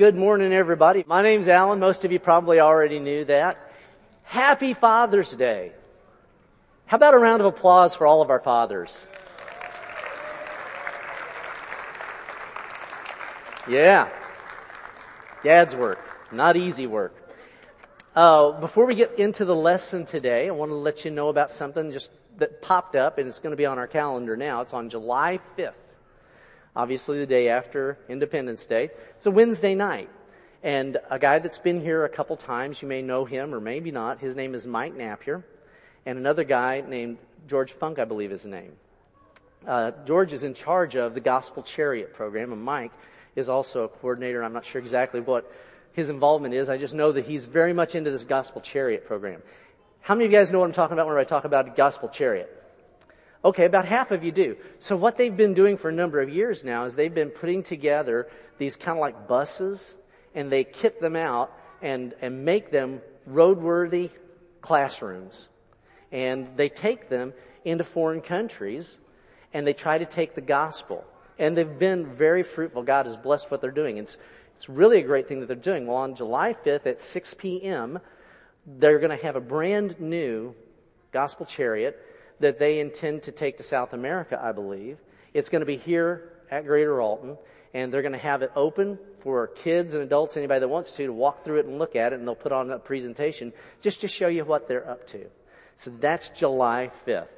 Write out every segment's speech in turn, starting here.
Good morning, everybody. My name's Alan. Most of you probably already knew that. Happy Father's Day. How about a round of applause for all of our fathers? Yeah. Dad's work. Not easy work. Uh, before we get into the lesson today, I want to let you know about something just that popped up and it's going to be on our calendar now. It's on July 5th obviously the day after Independence Day. It's a Wednesday night. And a guy that's been here a couple times, you may know him or maybe not, his name is Mike Napier. And another guy named George Funk, I believe his name. Uh, George is in charge of the Gospel Chariot program and Mike is also a coordinator. I'm not sure exactly what his involvement is. I just know that he's very much into this Gospel Chariot program. How many of you guys know what I'm talking about when I talk about Gospel Chariot? Okay, about half of you do. So what they've been doing for a number of years now is they've been putting together these kind of like buses and they kit them out and, and make them roadworthy classrooms. And they take them into foreign countries and they try to take the gospel. And they've been very fruitful. God has blessed what they're doing. It's, it's really a great thing that they're doing. Well, on July 5th at 6 p.m., they're going to have a brand new gospel chariot that they intend to take to South America, I believe. It's going to be here at Greater Alton, and they're going to have it open for kids and adults, anybody that wants to, to walk through it and look at it, and they'll put on a presentation just to show you what they're up to. So that's July 5th.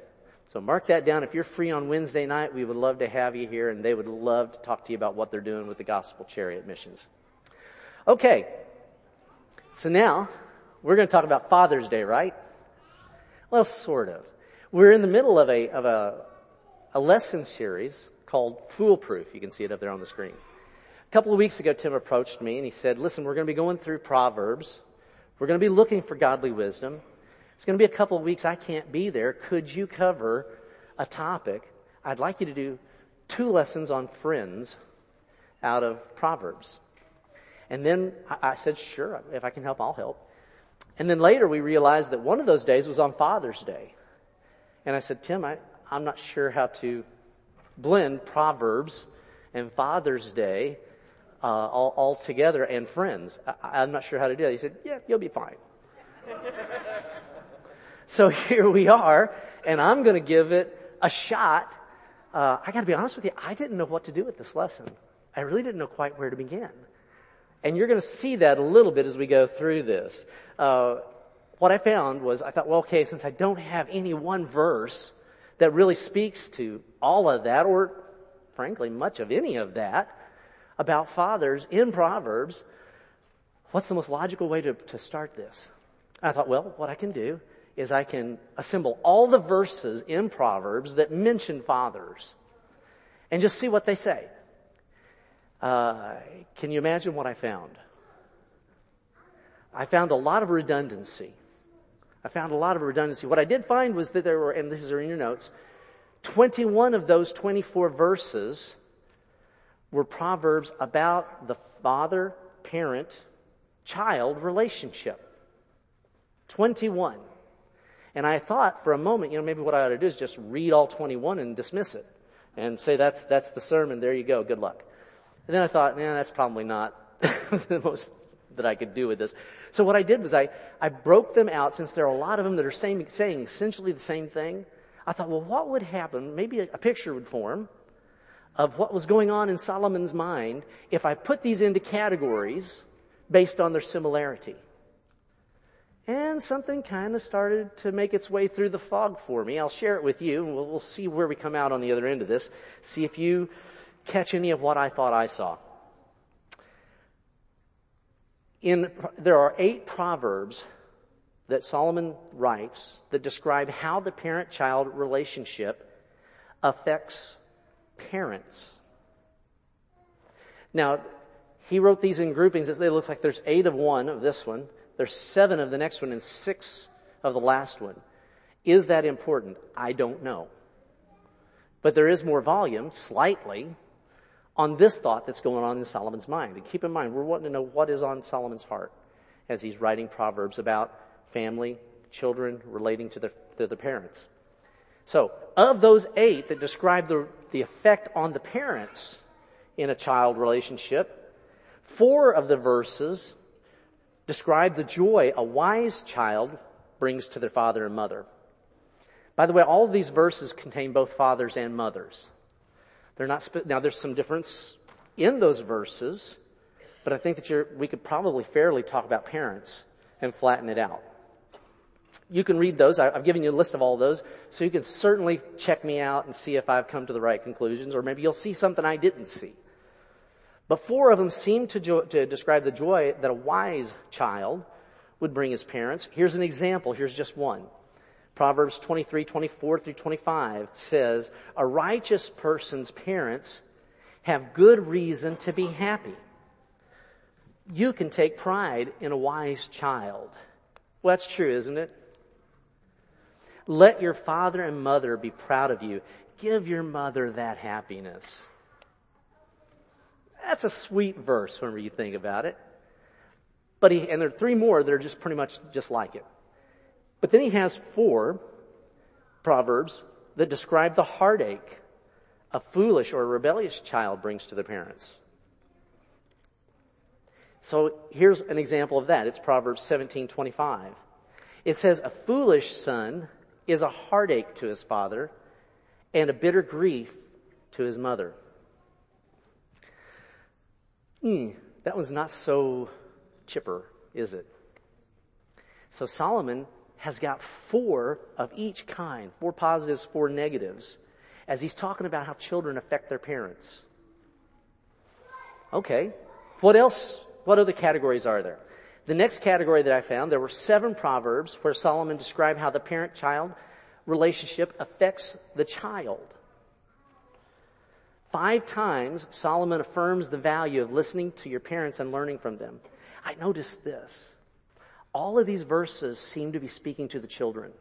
So mark that down. If you're free on Wednesday night, we would love to have you here, and they would love to talk to you about what they're doing with the Gospel Chariot missions. Okay. So now, we're going to talk about Father's Day, right? Well, sort of. We're in the middle of a, of a, a lesson series called Foolproof. You can see it up there on the screen. A couple of weeks ago, Tim approached me and he said, listen, we're going to be going through Proverbs. We're going to be looking for godly wisdom. It's going to be a couple of weeks I can't be there. Could you cover a topic? I'd like you to do two lessons on friends out of Proverbs. And then I said, sure, if I can help, I'll help. And then later we realized that one of those days was on Father's Day. And I said, Tim, I, I'm not sure how to blend Proverbs and Father's Day uh, all, all together and friends. I, am not sure how to do that. He said, yeah, you'll be fine. so here we are, and I'm going to give it a shot. Uh, I got to be honest with you, I didn't know what to do with this lesson. I really didn't know quite where to begin. And you're going to see that a little bit as we go through this. Uh, what I found was I thought, well, okay, since I don't have any one verse that really speaks to all of that, or frankly, much of any of that about fathers in Proverbs, what's the most logical way to, to start this? I thought, well, what I can do is I can assemble all the verses in Proverbs that mention fathers and just see what they say. Uh, can you imagine what I found? I found a lot of redundancy. I found a lot of redundancy. What I did find was that there were, and this is in your notes, 21 of those 24 verses were proverbs about the father, parent, child relationship. 21. And I thought for a moment, you know, maybe what I ought to do is just read all 21 and dismiss it and say that's, that's the sermon. There you go. Good luck. And then I thought, man that's probably not the most that I could do with this. So what I did was I, I broke them out since there are a lot of them that are saying, saying essentially the same thing. I thought, well, what would happen? Maybe a, a picture would form of what was going on in Solomon's mind if I put these into categories based on their similarity. And something kind of started to make its way through the fog for me. I'll share it with you and we'll, we'll see where we come out on the other end of this. See if you catch any of what I thought I saw in, there are eight proverbs that Solomon writes that describe how the parent-child relationship affects parents. Now, he wrote these in groupings. It looks like there's eight of one of this one. There's seven of the next one and six of the last one. Is that important? I don't know. But there is more volume, slightly, on this thought that's going on in Solomon's mind. And keep in mind, we're wanting to know what is on Solomon's heart as he's writing Proverbs about family, children relating to their, to their parents. So, of those eight that describe the, the effect on the parents in a child relationship, Four of the verses describe the joy a wise child brings to their father and mother. By the way, all of these verses contain both fathers and mothers. They're not, sp- now there's some difference in those verses, but I think that we could probably fairly talk about parents and flatten it out. You can read those. I've given you a list of all of those, so you can certainly check me out and see if I've come to the right conclusions, or maybe you'll see something I didn't see. But four of them seem to, jo- to describe the joy that a wise child would bring his parents. Here's an example. Here's just one. Proverbs 23, 24 through 25 says, a righteous person's parents have good reason to be happy. You can take pride in a wise child. Well, that's true, isn't it? Let your father and mother be proud of you. Give your mother that happiness. That's a sweet verse whenever you think about it. But he, and there are three more that are just pretty much just like it. But then he has four proverbs that describe the heartache a foolish or rebellious child brings to the parents. So here's an example of that. It's Proverbs 17:25. It says, "A foolish son is a heartache to his father and a bitter grief to his mother." Hmm, that one's not so chipper, is it? So Solomon has got four of each kind, four positives, four negatives, as he's talking about how children affect their parents. Okay. What else? What other categories are there? The next category that I found, there were seven proverbs where Solomon described how the parent-child relationship affects the child. Five times, Solomon affirms the value of listening to your parents and learning from them. I noticed this. All of these verses seem to be speaking to the children.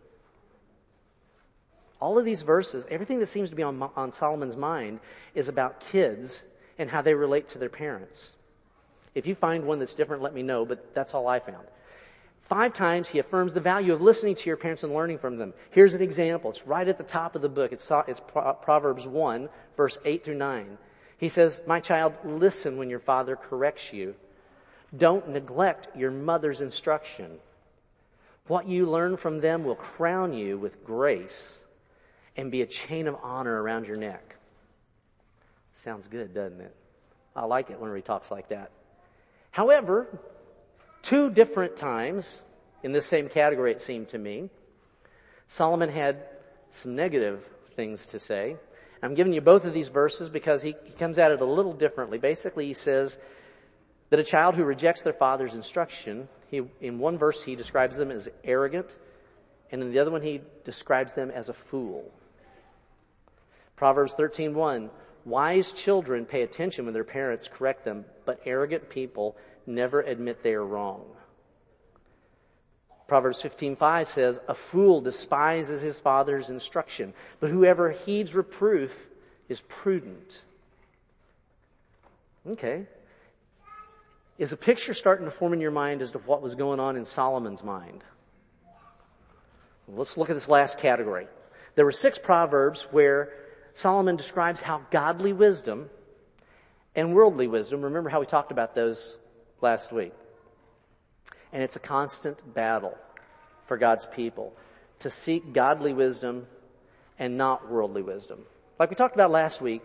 All of these verses, everything that seems to be on, on Solomon's mind is about kids and how they relate to their parents. If you find one that's different, let me know, but that's all I found. Five times he affirms the value of listening to your parents and learning from them. Here's an example. It's right at the top of the book. It's, it's Proverbs 1, verse 8 through 9. He says, My child, listen when your father corrects you. Don't neglect your mother's instruction. What you learn from them will crown you with grace and be a chain of honor around your neck. Sounds good, doesn't it? I like it when he talks like that. However, two different times in this same category, it seemed to me, Solomon had some negative things to say. I'm giving you both of these verses because he, he comes at it a little differently. Basically, he says that a child who rejects their father's instruction, he, in one verse he describes them as arrogant, and in the other one he describes them as a fool. Proverbs 13:1 Wise children pay attention when their parents correct them, but arrogant people never admit they are wrong. Proverbs 15:5 says, "A fool despises his father's instruction, but whoever heeds reproof is prudent." Okay. Is a picture starting to form in your mind as to what was going on in Solomon's mind? Let's look at this last category. There were six proverbs where Solomon describes how godly wisdom and worldly wisdom, remember how we talked about those last week. And it's a constant battle for God's people to seek godly wisdom and not worldly wisdom. Like we talked about last week,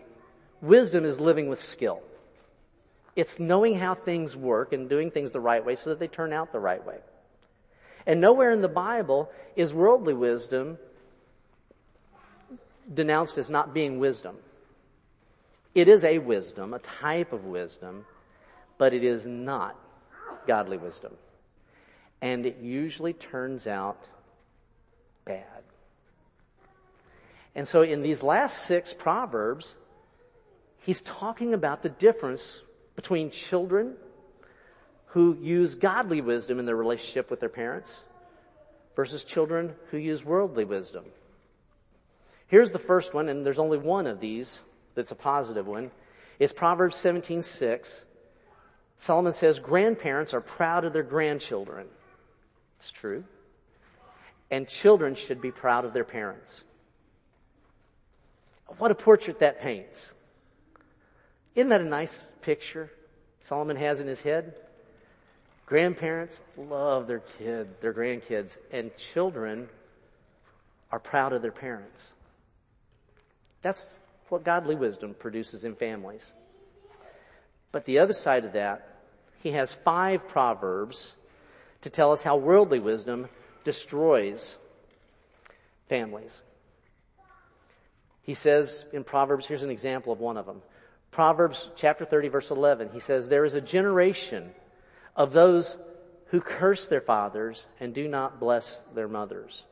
wisdom is living with skill. It's knowing how things work and doing things the right way so that they turn out the right way. And nowhere in the Bible is worldly wisdom denounced as not being wisdom. It is a wisdom, a type of wisdom, but it is not godly wisdom. And it usually turns out bad. And so in these last six proverbs, he's talking about the difference between children who use godly wisdom in their relationship with their parents versus children who use worldly wisdom. Here's the first one, and there's only one of these that's a positive one. It's Proverbs 17:6. Solomon says grandparents are proud of their grandchildren. It's true. And children should be proud of their parents. What a portrait that paints. Isn't that a nice picture? Solomon has in his head? Grandparents love their kid, their grandkids, and children are proud of their parents. That's what godly wisdom produces in families. But the other side of that, he has five proverbs to tell us how worldly wisdom destroys families. He says in Proverbs, here's an example of one of them. Proverbs chapter 30 verse 11, he says, there is a generation of those who curse their fathers and do not bless their mothers.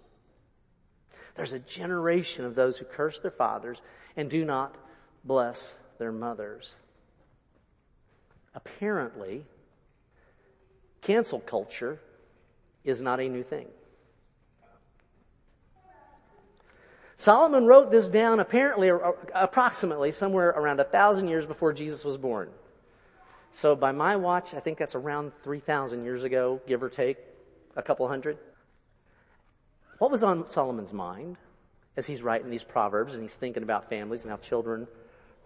There's a generation of those who curse their fathers and do not bless their mothers. Apparently, cancel culture is not a new thing. Solomon wrote this down apparently approximately somewhere around a thousand years before Jesus was born. So by my watch, I think that's around 3,000 years ago, give or take, a couple hundred. What was on Solomon's mind as he's writing these proverbs and he's thinking about families and how children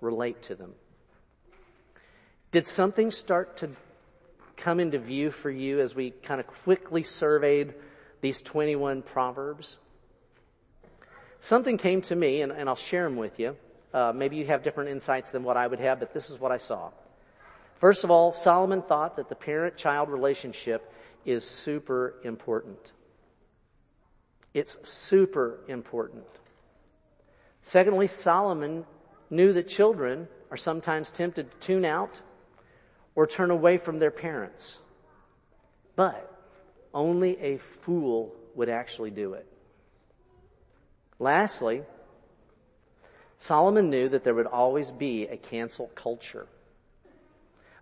relate to them? Did something start to come into view for you as we kind of quickly surveyed these 21 proverbs? Something came to me, and, and I'll share them with you. Uh, maybe you have different insights than what I would have, but this is what I saw. First of all, Solomon thought that the parent-child relationship is super important. It's super important. Secondly, Solomon knew that children are sometimes tempted to tune out or turn away from their parents. But only a fool would actually do it. Lastly, Solomon knew that there would always be a cancel culture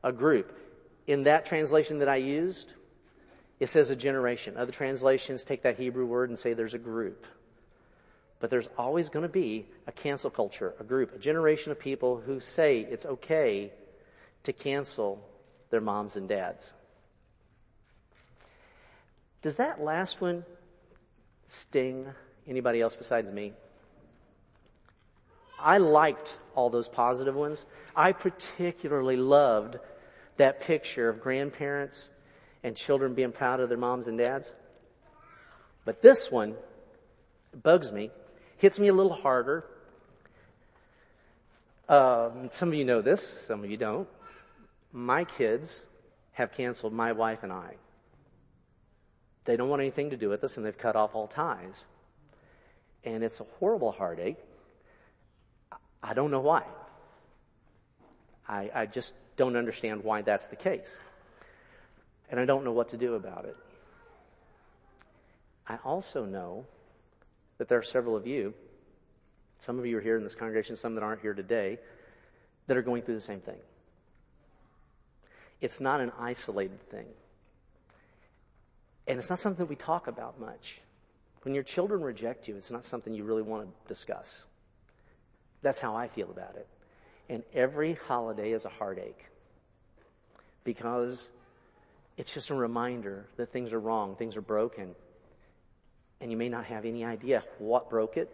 a group. In that translation that I used, it says a generation. Other translations take that Hebrew word and say there's a group. But there's always going to be a cancel culture, a group, a generation of people who say it's okay to cancel their moms and dads. Does that last one sting anybody else besides me? I liked all those positive ones. I particularly loved that picture of grandparents and children being proud of their moms and dads. But this one bugs me, hits me a little harder. Um, some of you know this, some of you don't. My kids have canceled my wife and I. They don't want anything to do with us and they've cut off all ties. And it's a horrible heartache. I don't know why. I, I just don't understand why that's the case. And I don't know what to do about it. I also know that there are several of you, some of you are here in this congregation, some that aren't here today, that are going through the same thing. It's not an isolated thing. And it's not something that we talk about much. When your children reject you, it's not something you really want to discuss. That's how I feel about it. And every holiday is a heartache because it's just a reminder that things are wrong, things are broken, and you may not have any idea what broke it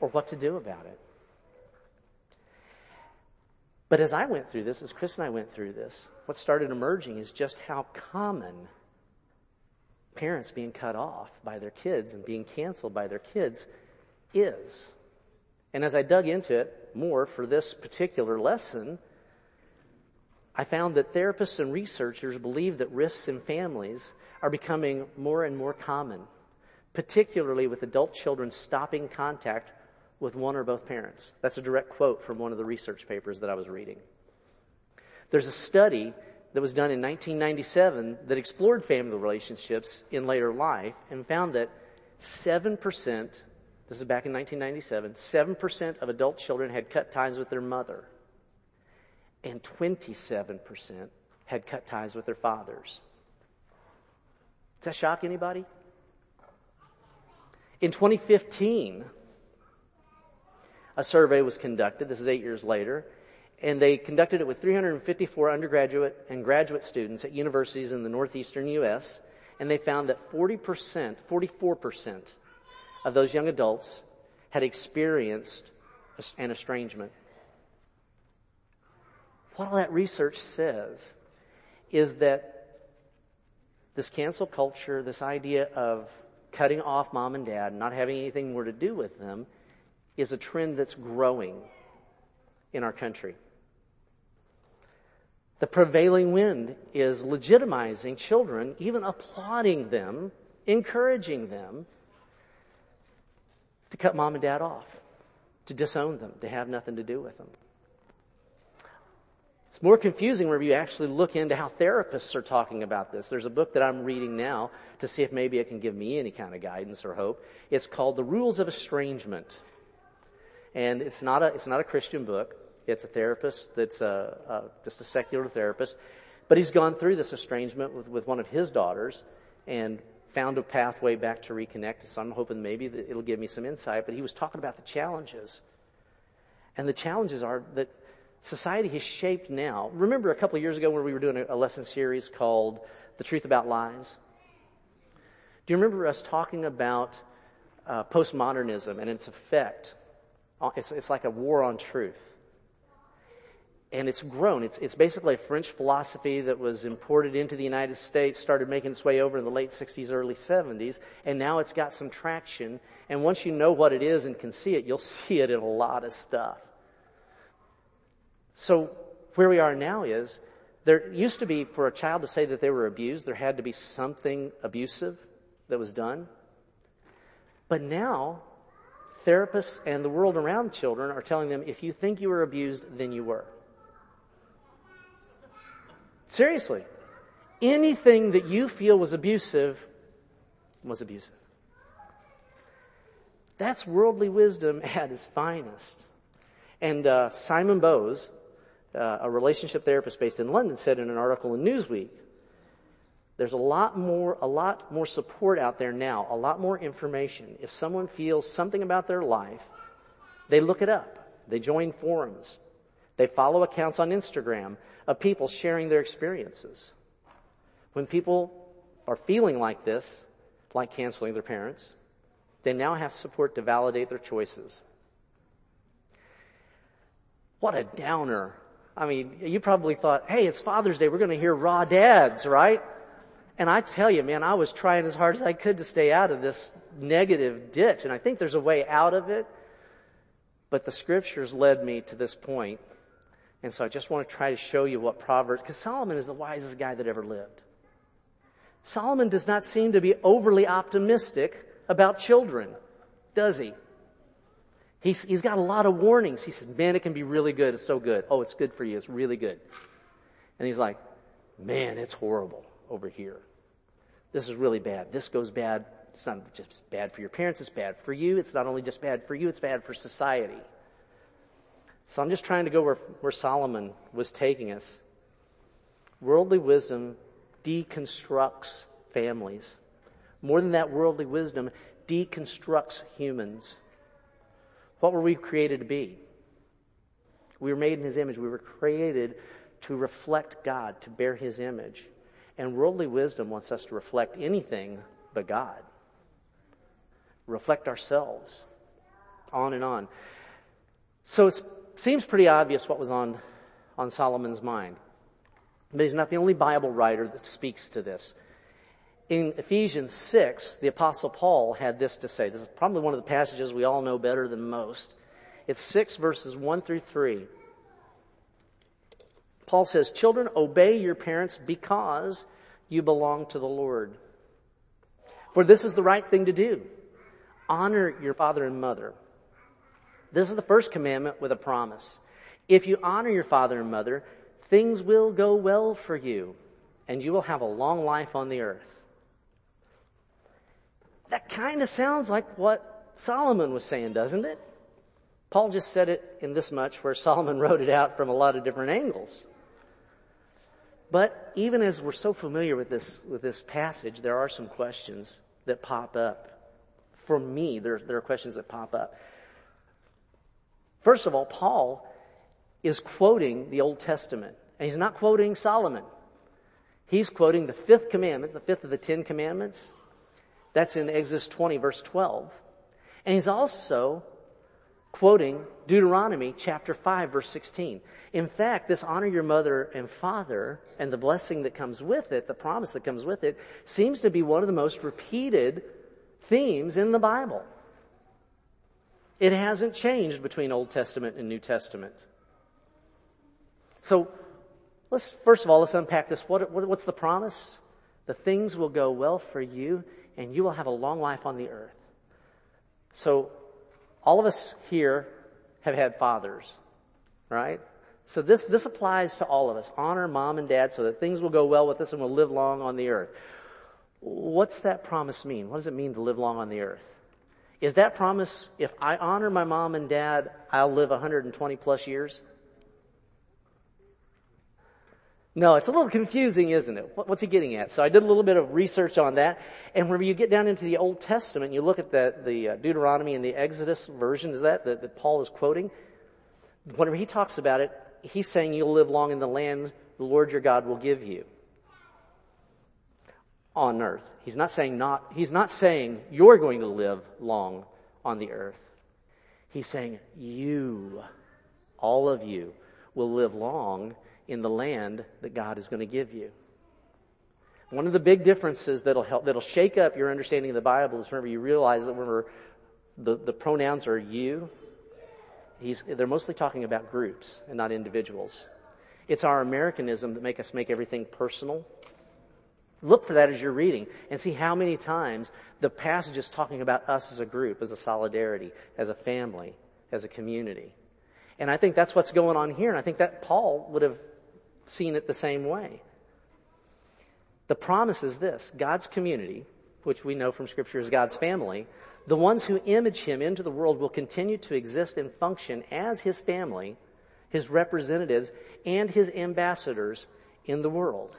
or what to do about it. But as I went through this, as Chris and I went through this, what started emerging is just how common parents being cut off by their kids and being canceled by their kids is. And as I dug into it more for this particular lesson, I found that therapists and researchers believe that rifts in families are becoming more and more common, particularly with adult children stopping contact with one or both parents. That's a direct quote from one of the research papers that I was reading. There's a study that was done in 1997 that explored family relationships in later life and found that 7% this is back in 1997. 7% of adult children had cut ties with their mother. And 27% had cut ties with their fathers. Does that shock anybody? In 2015, a survey was conducted. This is eight years later. And they conducted it with 354 undergraduate and graduate students at universities in the northeastern U.S. And they found that 40%, 44% of those young adults had experienced an estrangement. what all that research says is that this cancel culture, this idea of cutting off mom and dad, and not having anything more to do with them, is a trend that's growing in our country. The prevailing wind is legitimizing children, even applauding them, encouraging them to cut mom and dad off, to disown them, to have nothing to do with them. It's more confusing whenever you actually look into how therapists are talking about this. There's a book that I'm reading now to see if maybe it can give me any kind of guidance or hope. It's called The Rules of Estrangement. And it's not a, it's not a Christian book. It's a therapist that's a, a, just a secular therapist. But he's gone through this estrangement with, with one of his daughters and found a pathway back to reconnect. So I'm hoping maybe it'll give me some insight. But he was talking about the challenges. And the challenges are that society has shaped now. Remember a couple years ago when we were doing a, lesson series called The Truth About Lies? Do you remember us talking about uh, postmodernism and its effect? It's, it's like a war on truth. And it's grown. It's, it's basically a French philosophy that was imported into the United States, started making its way over in the late 60s, early 70s, and now it's got some traction. And once you know what it is and can see it, you'll see it in a lot of stuff. So where we are now is there used to be for a child to say that they were abused, there had to be something abusive that was done. But now, therapists and the world around children are telling them if you think you were abused, then you were. Seriously. Anything that you feel was abusive was abusive. That's worldly wisdom at its finest. And uh, Simon Bowes, uh, a relationship therapist based in London said in an article in Newsweek, there's a lot more, a lot more support out there now, a lot more information. If someone feels something about their life, they look it up. They join forums. They follow accounts on Instagram of people sharing their experiences. When people are feeling like this, like canceling their parents, they now have support to validate their choices. What a downer I mean, you probably thought, hey, it's Father's Day. We're to hear raw dads, right? And I tell you, man, I was trying as hard as I could to stay out of this negative ditch. And I think there's a way out of it. But the scriptures led me to this point. And so I just want to try to show you what Proverbs, because Solomon is the wisest guy that ever lived. Solomon does not seem to be overly optimistic about children, does he? He's, he's got a lot of warnings. He says, man, it can be really good. It's so good. Oh, it's good for you. It's really good. And he's like, man, it's horrible over here. This is really bad. This goes bad. It's not just bad for your parents. It's bad for you. It's not only just bad for you. It's bad for society. So I'm just trying to go where, where Solomon was taking us. Worldly wisdom deconstructs families. More than that, worldly wisdom deconstructs humans. What were we created to be? We were made in His image. We were created to reflect God, to bear His image. And worldly wisdom wants us to reflect anything but God. Reflect ourselves. On and on. So it seems pretty obvious what was on, on Solomon's mind. But he's not the only Bible writer that speaks to this in Ephesians 6, the apostle Paul had this to say. This is probably one of the passages we all know better than most. It's 6 verses 1 through 3. Paul says, children, obey your parents because you belong to the Lord. For this is the right thing to do. Honor your father and mother. This is the first commandment with a promise. If you honor your father and mother, things will go well for you and you will have a long life on the earth. That kind of sounds like what Solomon was saying, doesn't it? Paul just said it in this much where Solomon wrote it out from a lot of different angles. But even as we're so familiar with this, with this passage, there are some questions that pop up. For me, there, there are questions that pop up. First of all, Paul is quoting the Old Testament, and he's not quoting Solomon. He's quoting the fifth commandment, the fifth of the Ten Commandments, that's in Exodus 20 verse 12. And he's also quoting Deuteronomy chapter 5 verse 16. In fact, this honor your mother and father and the blessing that comes with it, the promise that comes with it, seems to be one of the most repeated themes in the Bible. It hasn't changed between Old Testament and New Testament. So, let's, first of all, let's unpack this. What, what, what's the promise? The things will go well for you and you will have a long life on the earth. So, all of us here have had fathers, right? So this, this applies to all of us. Honor mom and dad so that things will go well with us and we'll live long on the earth. What's that promise mean? What does it mean to live long on the earth? Is that promise, if I honor my mom and dad, I'll live 120 plus years? No, it's a little confusing, isn't it? What's he getting at? So I did a little bit of research on that. And when you get down into the Old Testament, you look at the, the uh, Deuteronomy and the Exodus version, is that, that, that Paul is quoting? Whenever he talks about it, he's saying you'll live long in the land the Lord your God will give you on earth. He's not saying not, he's not saying you're going to live long on the earth. He's saying you, all of you, will live long in the land that God is going to give you. One of the big differences that'll help, that'll shake up your understanding of the Bible is whenever you realize that whenever the, the pronouns are you, he's, they're mostly talking about groups and not individuals. It's our Americanism that make us make everything personal. Look for that as you're reading and see how many times the passage is talking about us as a group, as a solidarity, as a family, as a community. And I think that's what's going on here. And I think that Paul would have seen it the same way. The promise is this God's community, which we know from Scripture is God's family, the ones who image Him into the world will continue to exist and function as His family, His representatives, and His ambassadors in the world.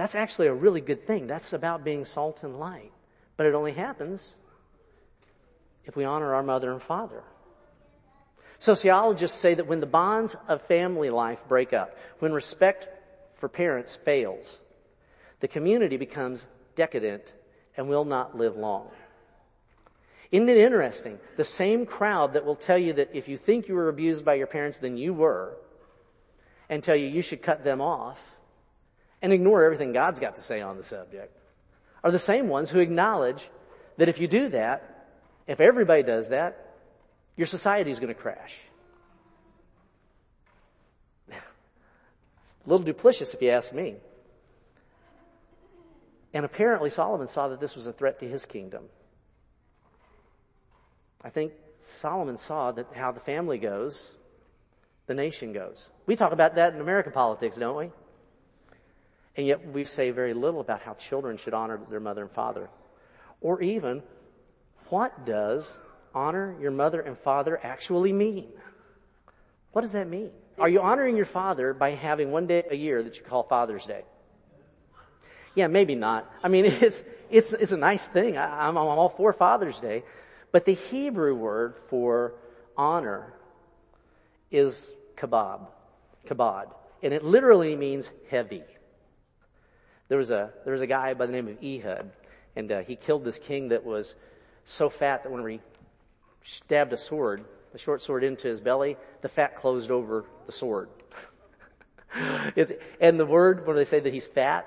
That's actually a really good thing. That's about being salt and light. But it only happens if we honor our mother and father. Sociologists say that when the bonds of family life break up, when respect for parents fails, the community becomes decadent and will not live long. Isn't it interesting? The same crowd that will tell you that if you think you were abused by your parents, then you were, and tell you you should cut them off, and ignore everything God's got to say on the subject, are the same ones who acknowledge that if you do that, if everybody does that, your society is going to crash. it's a little duplicitous if you ask me. And apparently Solomon saw that this was a threat to his kingdom. I think Solomon saw that how the family goes, the nation goes. We talk about that in American politics, don't we? And yet we say very little about how children should honor their mother and father. Or even, what does honor your mother and father actually mean? What does that mean? Are you honoring your father by having one day a year that you call Father's Day? Yeah, maybe not. I mean, it's, it's, it's a nice thing. I, I'm, I'm all for Father's Day. But the Hebrew word for honor is kabab, kabod. And it literally means heavy. There was a, there was a guy by the name of Ehud, and uh, he killed this king that was so fat that when he stabbed a sword, a short sword into his belly, the fat closed over the sword. and the word, when they say that he's fat,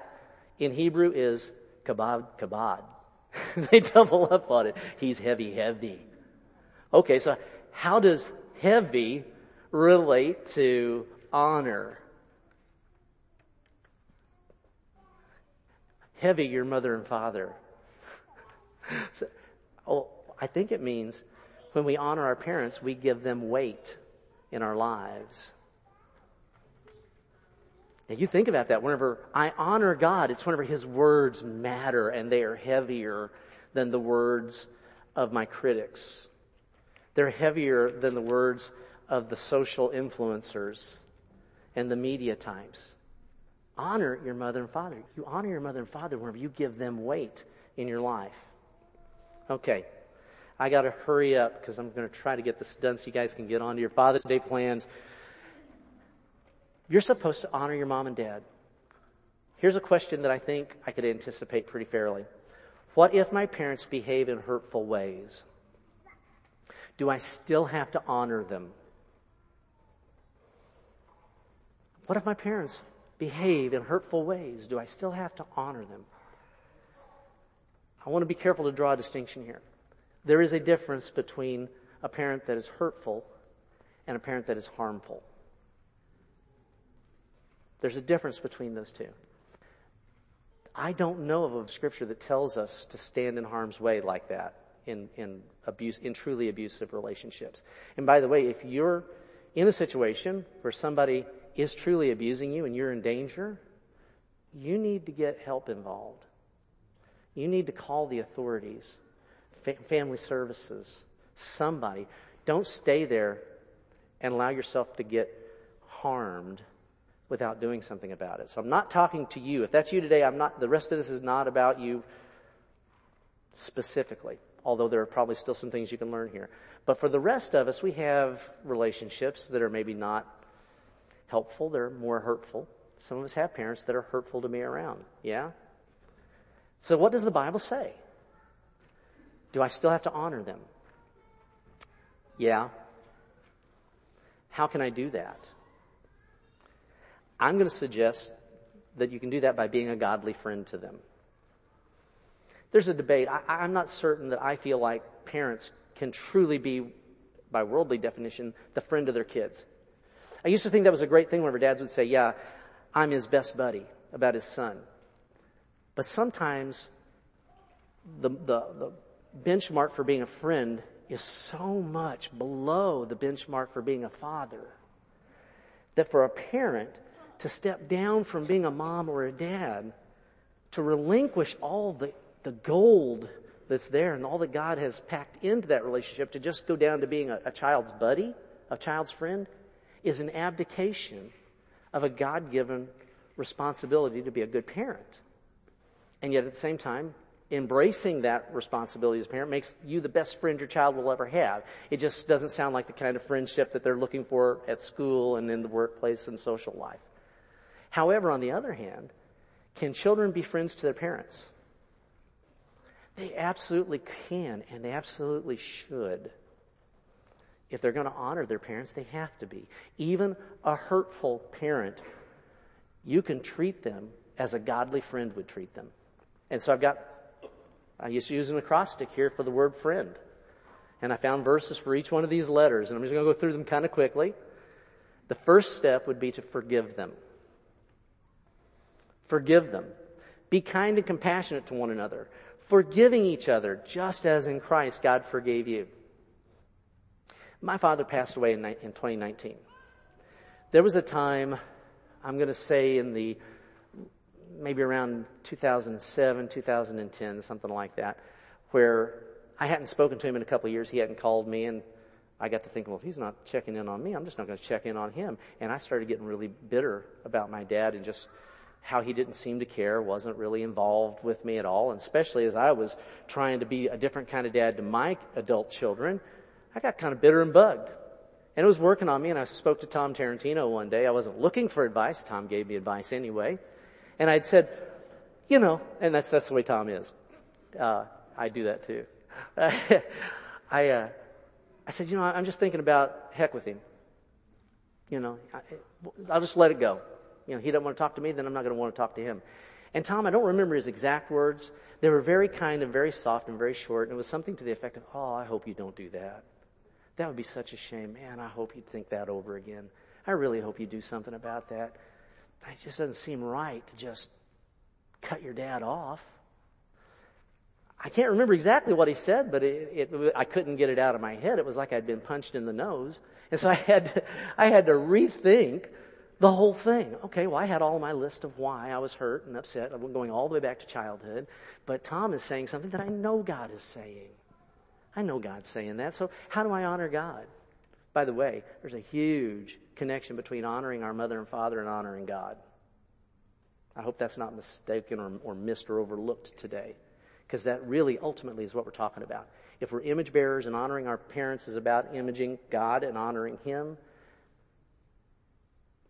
in Hebrew is kabad, kabad. they double up on it. He's heavy, heavy. Okay, so how does heavy relate to honor? Heavy, your mother and father. so, oh, I think it means when we honor our parents, we give them weight in our lives. Now you think about that. Whenever I honor God, it's whenever His words matter and they are heavier than the words of my critics. They're heavier than the words of the social influencers and the media types. Honor your mother and father. You honor your mother and father whenever you give them weight in your life. Okay. I got to hurry up because I'm going to try to get this done so you guys can get on to your Father's Day plans. You're supposed to honor your mom and dad. Here's a question that I think I could anticipate pretty fairly. What if my parents behave in hurtful ways? Do I still have to honor them? What if my parents behave in hurtful ways? Do I still have to honor them? I want to be careful to draw a distinction here. There is a difference between a parent that is hurtful and a parent that is harmful. There's a difference between those two. I don't know of a scripture that tells us to stand in harm's way like that in, in abuse, in truly abusive relationships. And by the way, if you're in a situation where somebody is truly abusing you and you're in danger, you need to get help involved. You need to call the authorities, fa- family services, somebody. Don't stay there and allow yourself to get harmed without doing something about it. So I'm not talking to you. If that's you today, I'm not, the rest of this is not about you specifically, although there are probably still some things you can learn here. But for the rest of us, we have relationships that are maybe not helpful, they're more hurtful. Some of us have parents that are hurtful to be around. Yeah? So what does the Bible say? Do I still have to honor them? Yeah. How can I do that? I'm going to suggest that you can do that by being a godly friend to them. There's a debate. I, am not certain that I feel like parents can truly be, by worldly definition, the friend of their kids. I used to think that was a great thing whenever dads would say, yeah, I'm his best buddy about his son. But sometimes the, the, the benchmark for being a friend is so much below the benchmark for being a father that for a parent to step down from being a mom or a dad to relinquish all the, the gold that's there and all that God has packed into that relationship to just go down to being a, a child's buddy, a child's friend, is an abdication of a God-given responsibility to be a good parent. And yet at the same time, embracing that responsibility as a parent makes you the best friend your child will ever have. It just doesn't sound like the kind of friendship that they're looking for at school and in the workplace and social life. However, on the other hand, can children be friends to their parents? They absolutely can and they absolutely should. If they're going to honor their parents, they have to be. Even a hurtful parent, you can treat them as a godly friend would treat them. And so I've got, I used to use an acrostic here for the word friend. And I found verses for each one of these letters, and I'm just going to go through them kind of quickly. The first step would be to forgive them. Forgive them. Be kind and compassionate to one another. Forgiving each other, just as in Christ God forgave you. My father passed away in in 2019. There was a time, I'm going to say in the maybe around 2007, 2010, something like that, where I hadn't spoken to him in a couple of years. He hadn't called me, and I got to thinking, well, if he's not checking in on me, I'm just not going to check in on him. And I started getting really bitter about my dad and just how he didn't seem to care, wasn't really involved with me at all, and especially as I was trying to be a different kind of dad to my adult children. I got kind of bitter and bugged. And it was working on me, and I spoke to Tom Tarantino one day. I wasn't looking for advice. Tom gave me advice anyway. And I'd said, you know, and that's, that's the way Tom is. Uh, I do that too. I, uh, I said, you know, I'm just thinking about heck with him. You know, I, I'll just let it go. You know, he doesn't want to talk to me, then I'm not going to want to talk to him. And Tom, I don't remember his exact words. They were very kind and very soft and very short, and it was something to the effect of, oh, I hope you don't do that. That would be such a shame. Man, I hope you'd think that over again. I really hope you do something about that. It just doesn't seem right to just cut your dad off. I can't remember exactly what he said, but it, it, I couldn't get it out of my head. It was like I'd been punched in the nose. And so I had to, I had to rethink the whole thing. Okay, well I had all my list of why I was hurt and upset. I'm going all the way back to childhood. But Tom is saying something that I know God is saying. I know God's saying that. So how do I honor God? By the way, there's a huge connection between honoring our mother and father and honoring God. I hope that's not mistaken or, or missed or overlooked today. Because that really ultimately is what we're talking about. If we're image bearers and honoring our parents is about imaging God and honoring Him,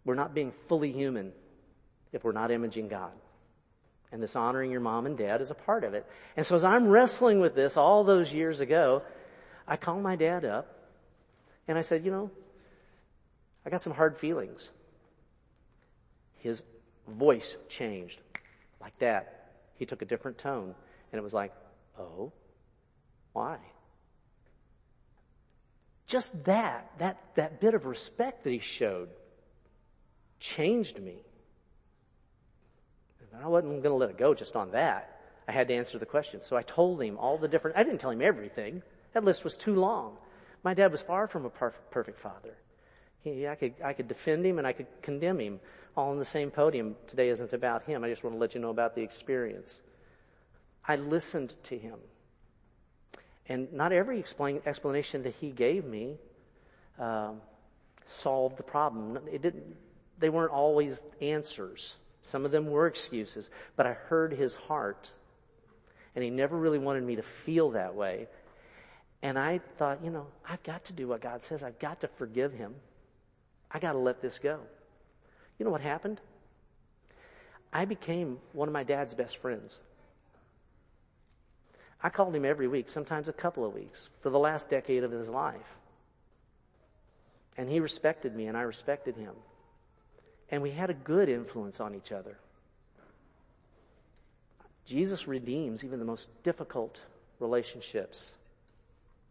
we're not being fully human if we're not imaging God. And this honoring your mom and dad is a part of it. And so as I'm wrestling with this all those years ago, I called my dad up and I said, you know, I got some hard feelings. His voice changed like that. He took a different tone and it was like, oh, why? Just that, that, that bit of respect that he showed changed me. I wasn't going to let it go just on that. I had to answer the question. So I told him all the different, I didn't tell him everything. That list was too long. My dad was far from a perfect father. He, I could, I could defend him and I could condemn him all on the same podium. Today isn't about him. I just want to let you know about the experience. I listened to him. And not every explain, explanation that he gave me um, solved the problem. It didn't, they weren't always answers. Some of them were excuses, but I heard his heart. And he never really wanted me to feel that way. And I thought, you know, I've got to do what God says. I've got to forgive him. I got to let this go. You know what happened? I became one of my dad's best friends. I called him every week, sometimes a couple of weeks, for the last decade of his life. And he respected me and I respected him. And we had a good influence on each other. Jesus redeems even the most difficult relationships.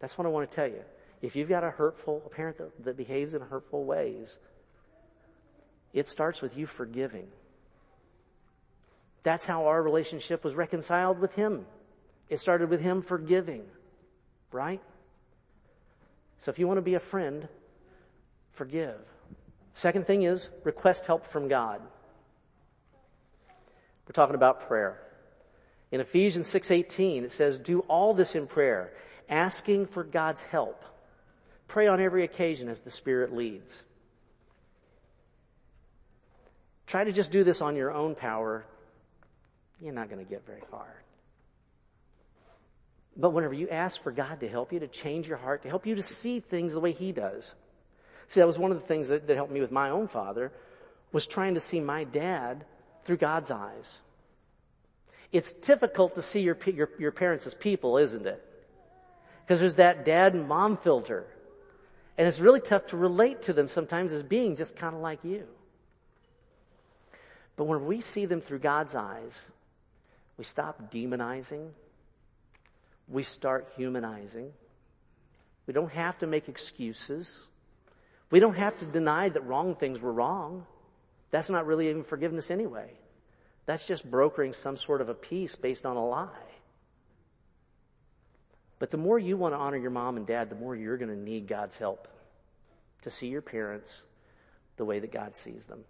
That's what I want to tell you. If you've got a hurtful, a parent that, that behaves in hurtful ways, it starts with you forgiving. That's how our relationship was reconciled with Him. It started with Him forgiving, right? So if you want to be a friend, forgive. Second thing is request help from God. We're talking about prayer. In Ephesians 6:18 it says do all this in prayer, asking for God's help. Pray on every occasion as the Spirit leads. Try to just do this on your own power. You're not going to get very far. But whenever you ask for God to help you, to change your heart, to help you to see things the way He does. See, that was one of the things that, that helped me with my own father, was trying to see my dad through God's eyes. It's difficult to see your, your, your parents as people, isn't it? Because there's that dad and mom filter. And it's really tough to relate to them sometimes as being just kind of like you. But when we see them through God's eyes, we stop demonizing. We start humanizing. We don't have to make excuses. We don't have to deny that wrong things were wrong. That's not really even forgiveness anyway. That's just brokering some sort of a peace based on a lie. But the more you want to honor your mom and dad, the more you're going to need God's help to see your parents the way that God sees them.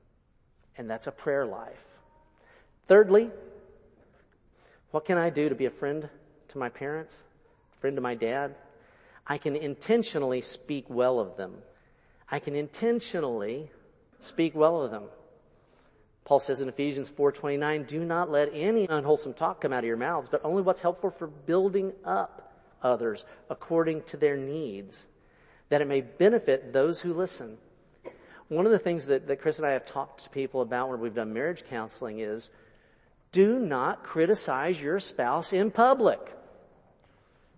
And that's a prayer life. Thirdly, what can I do to be a friend to my parents, friend to my dad? I can intentionally speak well of them. I can intentionally speak well of them. Paul says in Ephesians 4:29, "Do not let any unwholesome talk come out of your mouths, but only what's helpful for building up others according to their needs, that it may benefit those who listen." One of the things that, that Chris and I have talked to people about when we've done marriage counseling is do not criticize your spouse in public.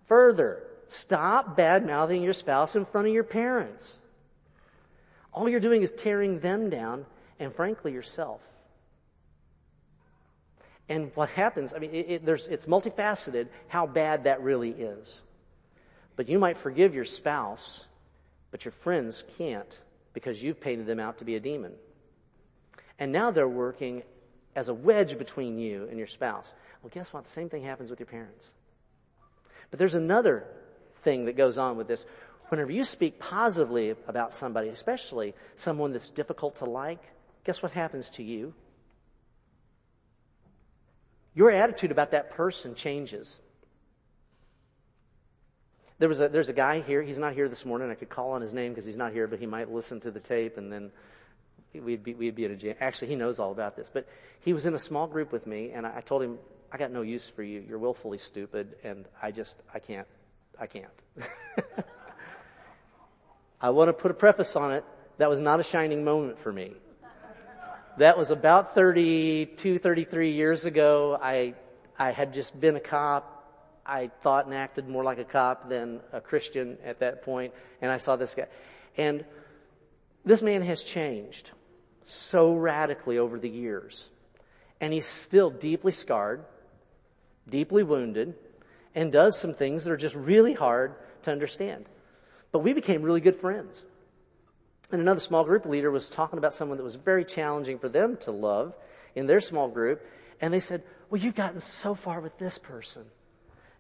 Further, stop bad mouthing your spouse in front of your parents. All you're doing is tearing them down and frankly yourself. And what happens, I mean, it, it, it's multifaceted how bad that really is. But you might forgive your spouse, but your friends can't because you've painted them out to be a demon. And now they're working as a wedge between you and your spouse. Well, guess what? The same thing happens with your parents. But there's another thing that goes on with this. Whenever you speak positively about somebody, especially someone that's difficult to like, guess what happens to you? Your attitude about that person changes. There was a, there's a guy here, he's not here this morning, I could call on his name because he's not here, but he might listen to the tape and then we'd be, we'd be at a jam. Actually, he knows all about this, but he was in a small group with me and I, I told him, I got no use for you. You're willfully stupid and I just, I can't, I can't. I want to put a preface on it. That was not a shining moment for me. That was about 32, 33 years ago. I, I had just been a cop I thought and acted more like a cop than a Christian at that point, and I saw this guy. And this man has changed so radically over the years. And he's still deeply scarred, deeply wounded, and does some things that are just really hard to understand. But we became really good friends. And another small group leader was talking about someone that was very challenging for them to love in their small group. And they said, well, you've gotten so far with this person.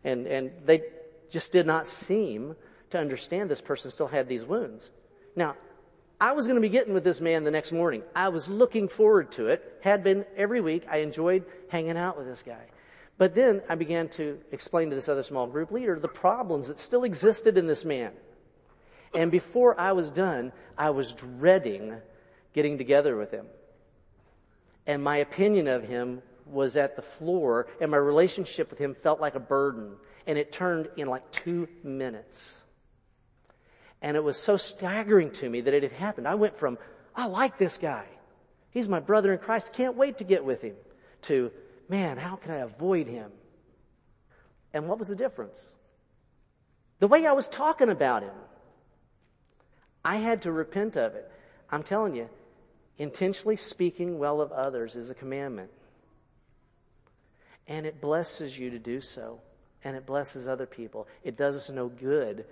And, and they just did not seem to understand this person still had these wounds. Now, I was going to be getting with this man the next morning. I was looking forward to it. Had been every week. I enjoyed hanging out with this guy. But then I began to explain to this other small group leader the problems that still existed in this man. And before I was done, I was dreading getting together with him. And my opinion of him was at the floor and my relationship with him felt like a burden. And it turned in like two minutes. And it was so staggering to me that it had happened. I went from, I like this guy. He's my brother in Christ. Can't wait to get with him. To, man, how can I avoid him? And what was the difference? The way I was talking about him. I had to repent of it. I'm telling you, intentionally speaking well of others is a commandment. And it blesses you to do so. And it blesses other people. It does us no good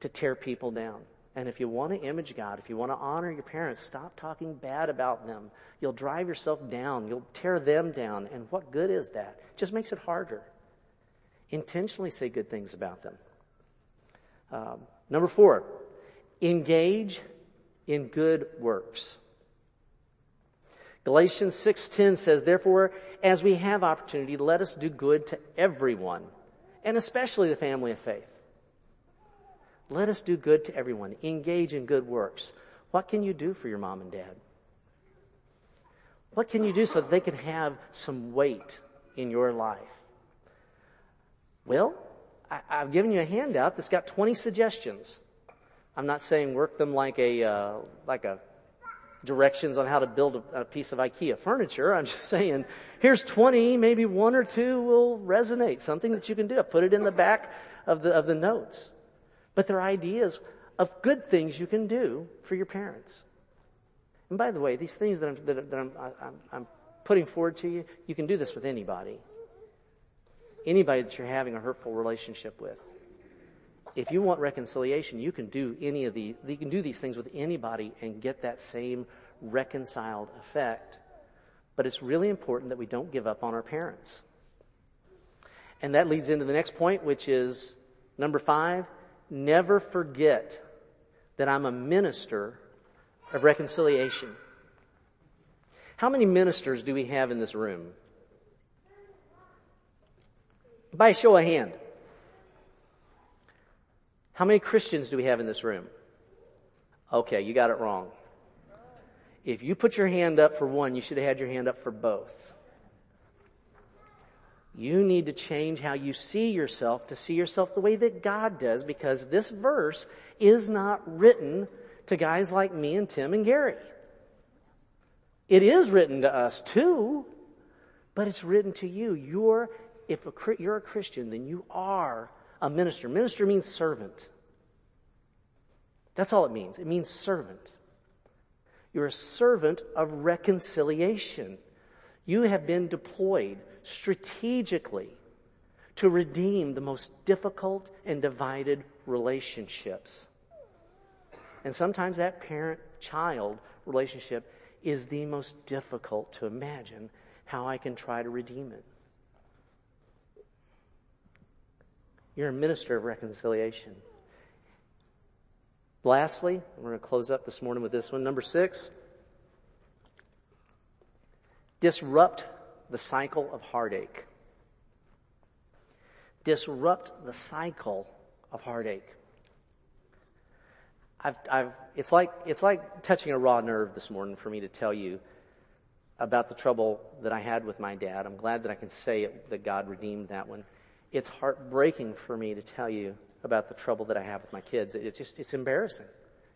to tear people down. And if you want to image God, if you want to honor your parents, stop talking bad about them. You'll drive yourself down. You'll tear them down. And what good is that? It just makes it harder. Intentionally say good things about them. Um, number four, engage in good works. Galatians 6:10 says, "Therefore, as we have opportunity, let us do good to everyone, and especially the family of faith." Let us do good to everyone. Engage in good works. What can you do for your mom and dad? What can you do so that they can have some weight in your life? Well, I, have given you a handout that's got 20 suggestions. I'm not saying work them like a, uh, like a directions on how to build a, a, piece of IKEA furniture. I'm just saying, here's 20, maybe one or two will resonate, something that you can do. Put it in the back of the, of the notes. But they're ideas of good things you can do for your parents. And by the way, these things that I'm, that, I'm, I'm, I'm putting forward to you, you can do this with anybody. Anybody that you're having a hurtful relationship with. If you want reconciliation, you can do any of the, you can do these things with anybody and get that same reconciled effect. But it's really important that we don't give up on our parents. And that leads into the next point, which is number five, never forget that I'm a minister of reconciliation. How many ministers do we have in this room? By show of hand. How many Christians do we have in this room? Okay, you got it wrong. If you put your hand up for one, you should have had your hand up for both. You need to change how you see yourself to see yourself the way that God does because this verse is not written to guys like me and Tim and Gary. It is written to us too, but it's written to you. You're, if a, you're a Christian, then you are a minister. Minister means servant. That's all it means. It means servant. You're a servant of reconciliation. You have been deployed strategically to redeem the most difficult and divided relationships. And sometimes that parent child relationship is the most difficult to imagine how I can try to redeem it. You're a minister of reconciliation. Lastly, we're going to close up this morning with this one. Number six, disrupt the cycle of heartache. Disrupt the cycle of heartache. I've, I've, it's like, it's like touching a raw nerve this morning for me to tell you about the trouble that I had with my dad. I'm glad that I can say it, that God redeemed that one. It's heartbreaking for me to tell you about the trouble that I have with my kids. It's just, it's embarrassing.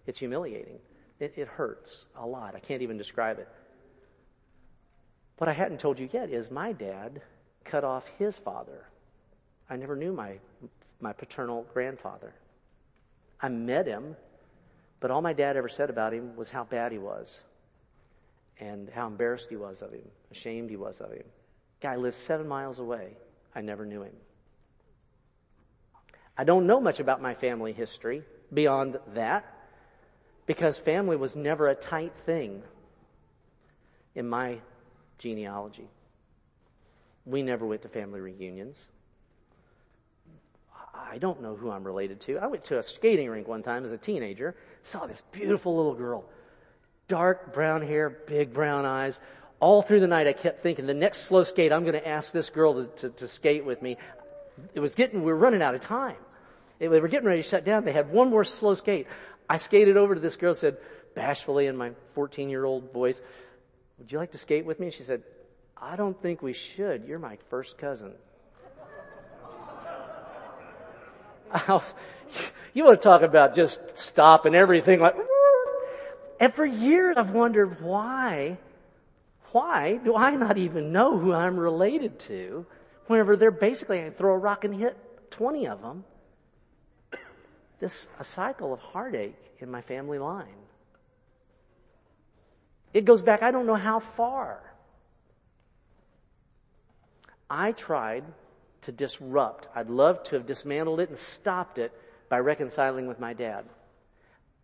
It's humiliating. It, it hurts a lot. I can't even describe it. What I hadn't told you yet is my dad cut off his father I never knew my, my paternal grandfather. I met him, but all my dad ever said about him was how bad he was and how embarrassed he was of him, ashamed he was of him. Guy lived seven miles away. I never knew him. I don't know much about my family history beyond that because family was never a tight thing in my genealogy. We never went to family reunions. I don't know who I'm related to. I went to a skating rink one time as a teenager, saw this beautiful little girl. Dark brown hair, big brown eyes. All through the night I kept thinking, the next slow skate, I'm gonna ask this girl to, to, to skate with me. It was getting, we were running out of time. They were getting ready to shut down. They had one more slow skate. I skated over to this girl and said, bashfully in my 14 year old voice, would you like to skate with me? And she said, I don't think we should. You're my first cousin. Was, you want to talk about just stopping everything like, and for years I've wondered why, why do I not even know who I'm related to whenever they're basically, I throw a rock and hit 20 of them. This, a cycle of heartache in my family line. It goes back, I don't know how far. I tried to disrupt. I'd love to have dismantled it and stopped it by reconciling with my dad.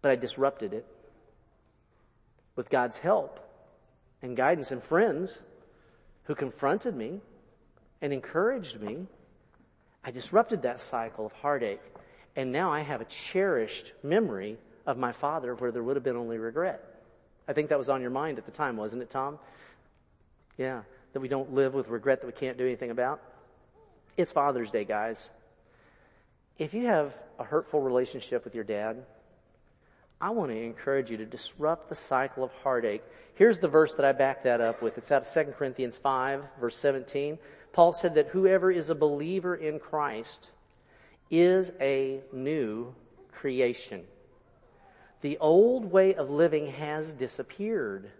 But I disrupted it with God's help and guidance and friends who confronted me and encouraged me. I disrupted that cycle of heartache. And now I have a cherished memory of my father where there would have been only regret. I think that was on your mind at the time, wasn't it, Tom? Yeah, that we don't live with regret that we can't do anything about. It's Father's Day, guys. If you have a hurtful relationship with your dad, I want to encourage you to disrupt the cycle of heartache. Here's the verse that I back that up with. It's out of 2 Corinthians 5, verse 17. Paul said that whoever is a believer in Christ is a new creation. The old way of living has disappeared.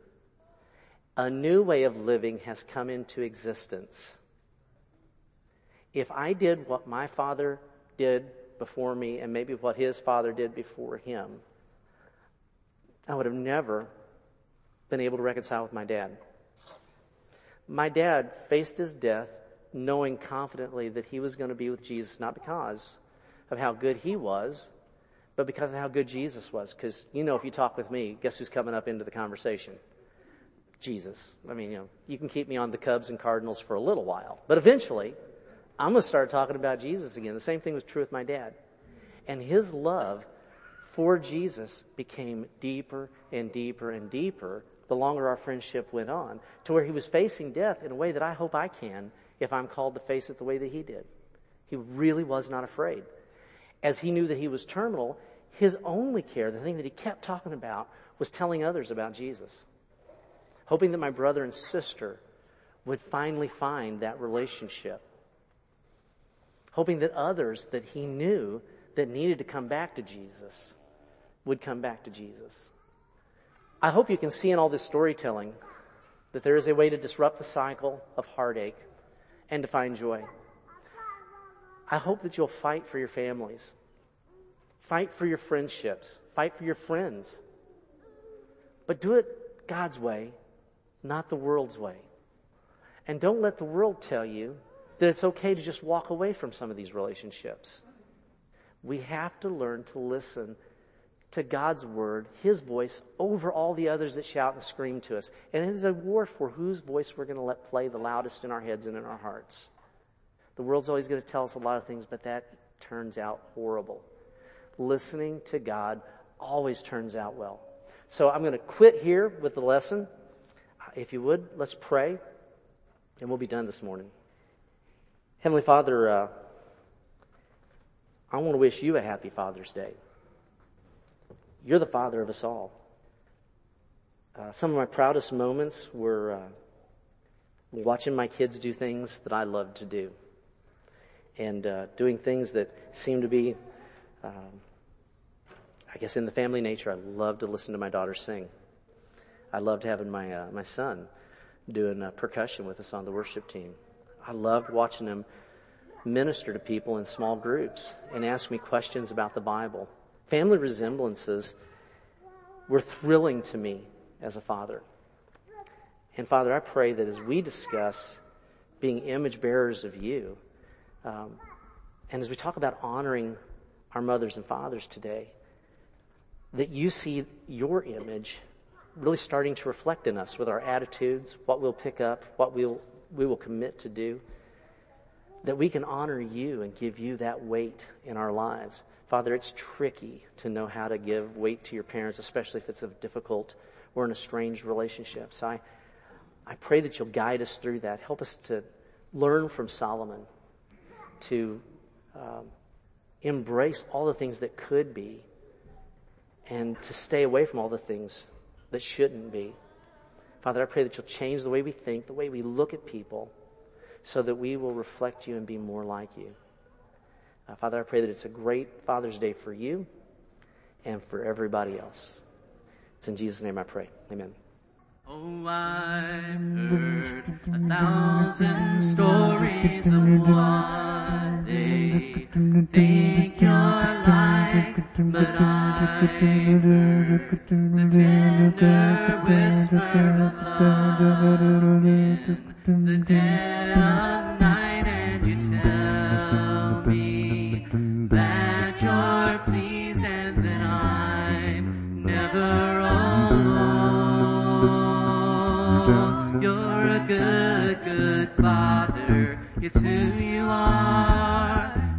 A new way of living has come into existence if I did what my father did before me and maybe what his father did before him, I would have never been able to reconcile with my dad. My dad faced his death knowing confidently that he was going to be with Jesus, not because of how good he was, but because of how good Jesus was. Because, you know, if you talk with me, guess who's coming up into the conversation? Jesus. I mean, you know, you can keep me on the Cubs and Cardinals for a little while, but eventually, I'm going to start talking about Jesus again. The same thing was true with my dad. And his love for Jesus became deeper and deeper and deeper the longer our friendship went on to where he was facing death in a way that I hope I can if I'm called to face it the way that he did. He really was not afraid. As he knew that he was terminal, his only care, the thing that he kept talking about, was telling others about Jesus. Hoping that my brother and sister would finally find that relationship hoping that others that he knew that needed to come back to Jesus would come back to Jesus. I hope you can see in all this storytelling that there is a way to disrupt the cycle of heartache and to find joy. I hope that you'll fight for your families. Fight for your friendships. Fight for your friends. But do it God's way, not the world's way. And don't let the world tell you that it's okay to just walk away from some of these relationships. We have to learn to listen to God's word, His voice, over all the others that shout and scream to us. And it is a war for whose voice we're going to let play the loudest in our heads and in our hearts. The world's always going to tell us a lot of things, but that turns out horrible. Listening to God always turns out well. So I'm going to quit here with the lesson. If you would, let's pray, and we'll be done this morning. Heavenly Father, uh, I want to wish you a happy Father's Day. You're the Father of us all. Uh, some of my proudest moments were uh, watching my kids do things that I love to do, and uh, doing things that seem to be, um, I guess, in the family nature. I love to listen to my daughter sing. I loved having my uh, my son doing percussion with us on the worship team. I loved watching him minister to people in small groups and ask me questions about the Bible. Family resemblances were thrilling to me as a father. And Father, I pray that as we discuss being image bearers of you, um, and as we talk about honoring our mothers and fathers today, that you see your image really starting to reflect in us with our attitudes, what we'll pick up, what we'll, we will commit to do, that we can honor you and give you that weight in our lives. Father, it's tricky to know how to give weight to your parents, especially if it's a difficult or an estranged relationship. So I, I pray that you'll guide us through that. Help us to learn from Solomon to um, embrace all the things that could be and to stay away from all the things that shouldn't be. Father, I pray that you'll change the way we think, the way we look at people, so that we will reflect you and be more like you. Uh, Father, I pray that it's a great Father's Day for you and for everybody else. It's in Jesus' name I pray. Amen. Oh, I've heard a thousand stories of what they think you're like, but heard the tender whisper of love the dead of night, and you tell me that you're pleased and that I'm never alone. You're a good, good father. It's who you are.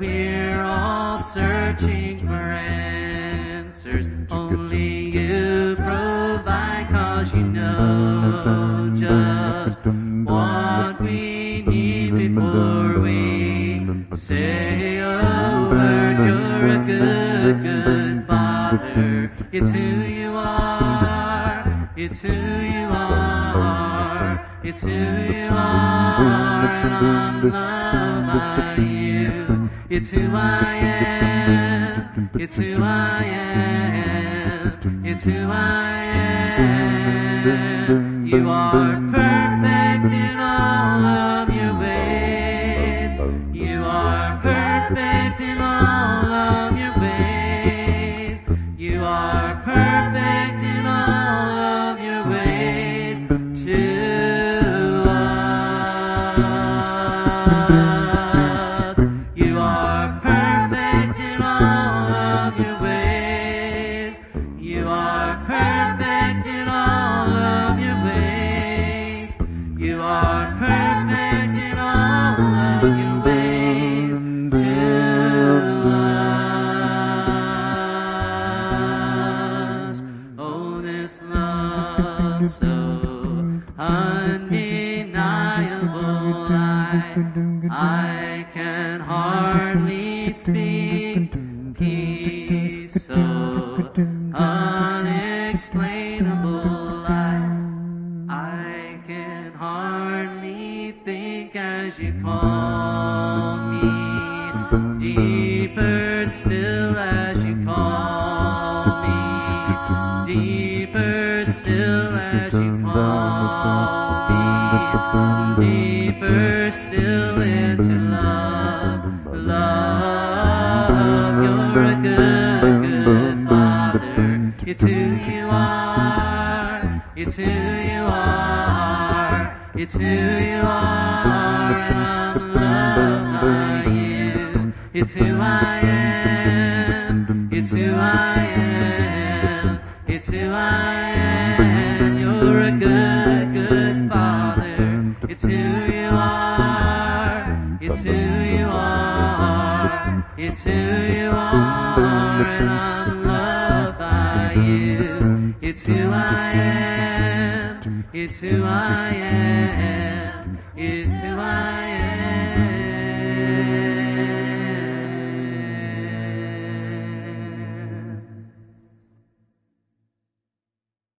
We're all searching for answers. Only you provide cause you know just what we need before we say a word. You're a good, good father. It's who you are. It's who you are. It's who you are. I'm loved by you. It's who I am. It's who I am. It's who I am. You are love